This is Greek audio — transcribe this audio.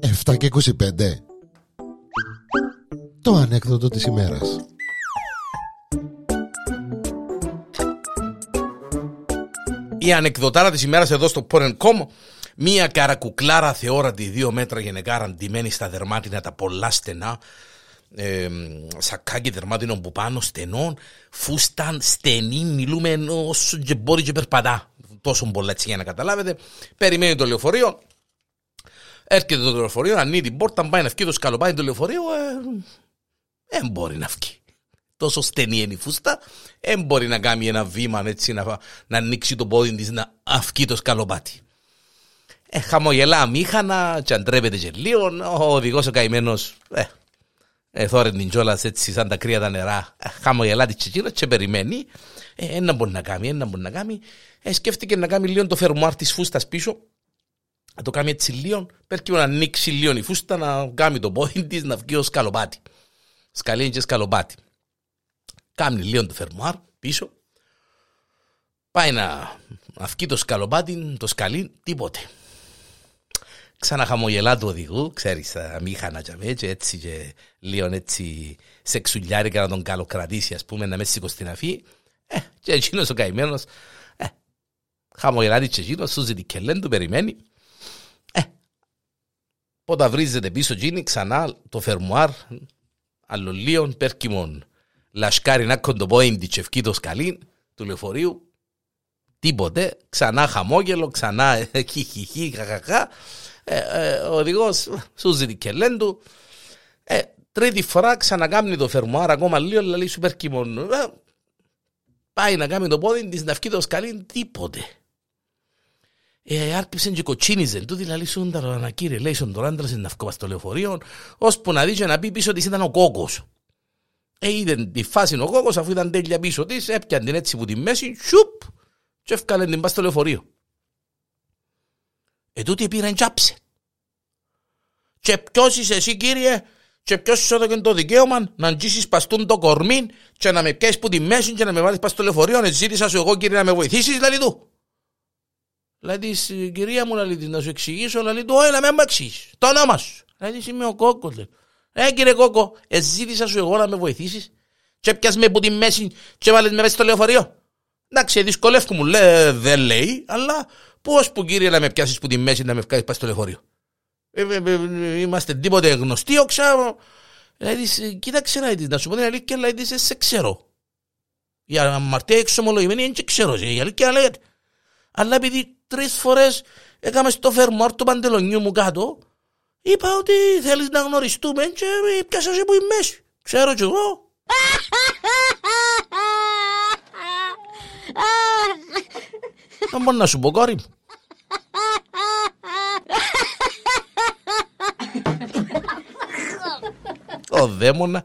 Εφτά και 25 Το ανέκδοτο της ημέρας. Η ανεκδοτάρα της ημέρας εδώ στο Porn.com Μία καρακουκλάρα θεόρατη δύο μέτρα γενεκάρα ντυμένη στα δερμάτινα τα πολλά στενά ε, σακάκι δερμάτινο που πάνω στενών φούσταν στενή μιλούμε όσο και μπορεί και περπατά. Τόσο πολλά έτσι για να καταλάβετε. Περιμένει το λεωφορείο. Έρχεται το λεωφορείο ανοίγει την πόρτα πάει να βγει το σκαλοπάι το λεωφορείο δεν ε, μπορεί να βγει τόσο στενή είναι η φούστα δεν μπορεί να κάνει ένα βήμα έτσι να, να ανοίξει το πόδι της να αυκεί το σκαλοπάτι. Ε, χαμογελά μήχανα και αντρέπεται και λίγο ο οδηγός ο καημένος ε, Εθώρε την κιόλας έτσι σαν τα κρύα τα νερά. Ε, χαμογελά τη τσικίνα και περιμένει. Ε, ένα μπορεί να κάνει, ένα μπορεί να κάνει. Ε, σκέφτηκε να κάνει λίγο το φερμουάρ της φούστας πίσω. Να το κάνει έτσι λίγο. Πέρκει να ανοίξει λίγο η φούστα να κάνει το πόδι της να βγει ω σκαλοπάτι. Σκαλίνει και σκαλοπάτι. Κάνει λίγο το φερμουάρ πίσω. Πάει να, να βγει το σκαλοπάτι, το σκαλί, τίποτε ξαναχαμογελά του οδηγού, ξέρεις, τα μήχανα και έτσι και λίγο έτσι σεξουλιάρικα να τον καλοκρατήσει, ας πούμε, να μες σηκώ στην αφή. Ε, και εκείνος ο καημένος, ε, χαμογελάτη και εκείνος, σου ζητεί και λένε του, περιμένει. Ε, πότε βρίζεται πίσω εκείνη, ξανά το φερμουάρ, άλλο λίγο, πέρκιμον, λασκάρι να κοντοπόιν τη τσευκή το σκαλί του λεωφορείου, τίποτε, ξανά χαμόγελο, ξανά χιχιχι, χαχαχα, ε, ε, ο οδηγός σου τη κελέντου. Ε, τρίτη φορά ξανακάμνει το φερμουάρ ακόμα λίγο, λέει σούπερ κιμόν. Ε, πάει να κάνει το πόδι της να βγει το σκαλί, τίποτε. Ε, άρκεψε και κοτσίνιζε. Του δηλαδή σου να κύριε, λέει στον τον άντρας να βγει στο λεωφορείο, ώσπου να δει και να πει πίσω τη ήταν ο κόκος. Ε, είδε τη φάση ο κόκος, αφού ήταν τέλεια πίσω της, έπιαν την έτσι που τη μέση, σουπ, και έφκαλε την πας στο λεωφορείο. Ε, τούτη πήραν τζάψε. Και ποιος είσαι εσύ κύριε, και ποιος σου έδωκε το δικαίωμα να αγγίσεις παστούν το κορμί και να με πιάσεις που τη μέση και να με βάλεις πας στο λεωφορείο, να ζήτησα σου εγώ κύριε να με βοηθήσεις, λαλί του. Δηλαδή, κυρία μου, λαλί να σου εξηγήσω, λαλί του, όχι, να με μου εξηγήσεις, το όνομα σου. Δηλαδή, είμαι ο κόκκος, λέει. Ε, κύριε κόκκο, ε, ζήτησα σου εγώ να με βοηθήσεις και πιάσεις με που τη μέση και βάλεις με μέσα στο λεωφορείο. Εντάξει, δυσκολεύκου μου, λέει, δεν λέει, αλλά Πώς που κύριε να με πιάσεις που τη μέση να με βγάλεις πας στο λεωφορείο; Ε, ε, ε, είμαστε τίποτε γνωστοί, οξά. Δηλαδή, κοίταξε να δει, να σου πω την αλήθεια, αλλά δει, σε ξέρω. Για αμαρτία εξομολογημένη δεν ξέρω, η αλήθεια λέγεται. Αλλά επειδή τρεις φορές έκαμε στο φερμουάρ του παντελονιού μου κάτω, είπα ότι θέλεις να γνωριστούμε και πιάσα που η μέση. Ξέρω κι εγώ. Δεν μπορώ να σου πω κόρη μου. Ο δαίμονα.